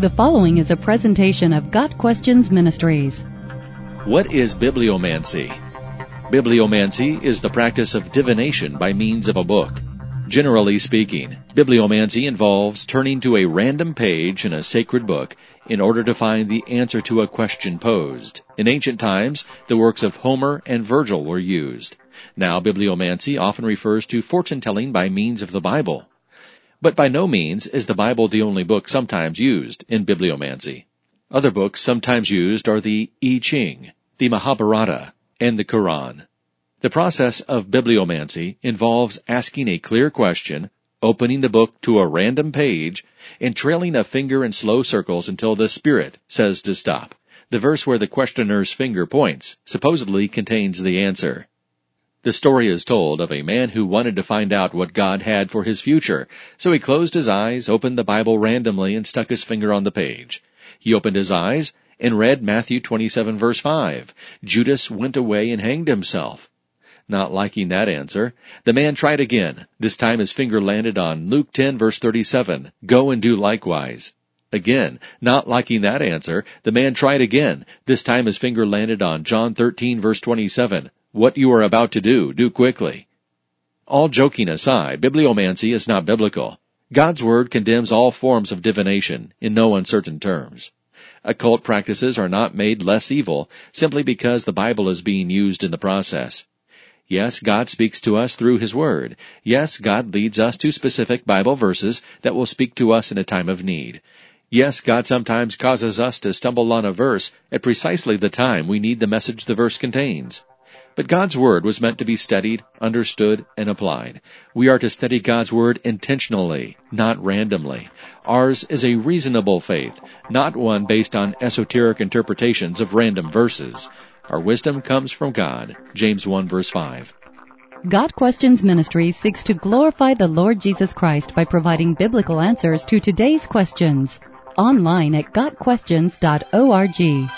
The following is a presentation of Got Questions Ministries. What is bibliomancy? Bibliomancy is the practice of divination by means of a book. Generally speaking, bibliomancy involves turning to a random page in a sacred book in order to find the answer to a question posed. In ancient times, the works of Homer and Virgil were used. Now, bibliomancy often refers to fortune telling by means of the Bible. But by no means is the Bible the only book sometimes used in bibliomancy. Other books sometimes used are the I Ching, the Mahabharata, and the Quran. The process of bibliomancy involves asking a clear question, opening the book to a random page, and trailing a finger in slow circles until the Spirit says to stop. The verse where the questioner's finger points supposedly contains the answer. The story is told of a man who wanted to find out what God had for his future, so he closed his eyes, opened the Bible randomly, and stuck his finger on the page. He opened his eyes and read Matthew 27 verse 5. Judas went away and hanged himself. Not liking that answer, the man tried again. This time his finger landed on Luke 10 verse 37. Go and do likewise. Again, not liking that answer, the man tried again. This time his finger landed on John 13 verse 27. What you are about to do, do quickly. All joking aside, bibliomancy is not biblical. God's Word condemns all forms of divination in no uncertain terms. Occult practices are not made less evil simply because the Bible is being used in the process. Yes, God speaks to us through His Word. Yes, God leads us to specific Bible verses that will speak to us in a time of need. Yes, God sometimes causes us to stumble on a verse at precisely the time we need the message the verse contains. But God's Word was meant to be studied, understood, and applied. We are to study God's Word intentionally, not randomly. Ours is a reasonable faith, not one based on esoteric interpretations of random verses. Our wisdom comes from God. James 1 verse 5. Got Questions Ministry seeks to glorify the Lord Jesus Christ by providing biblical answers to today's questions. Online at GotQuestions.org.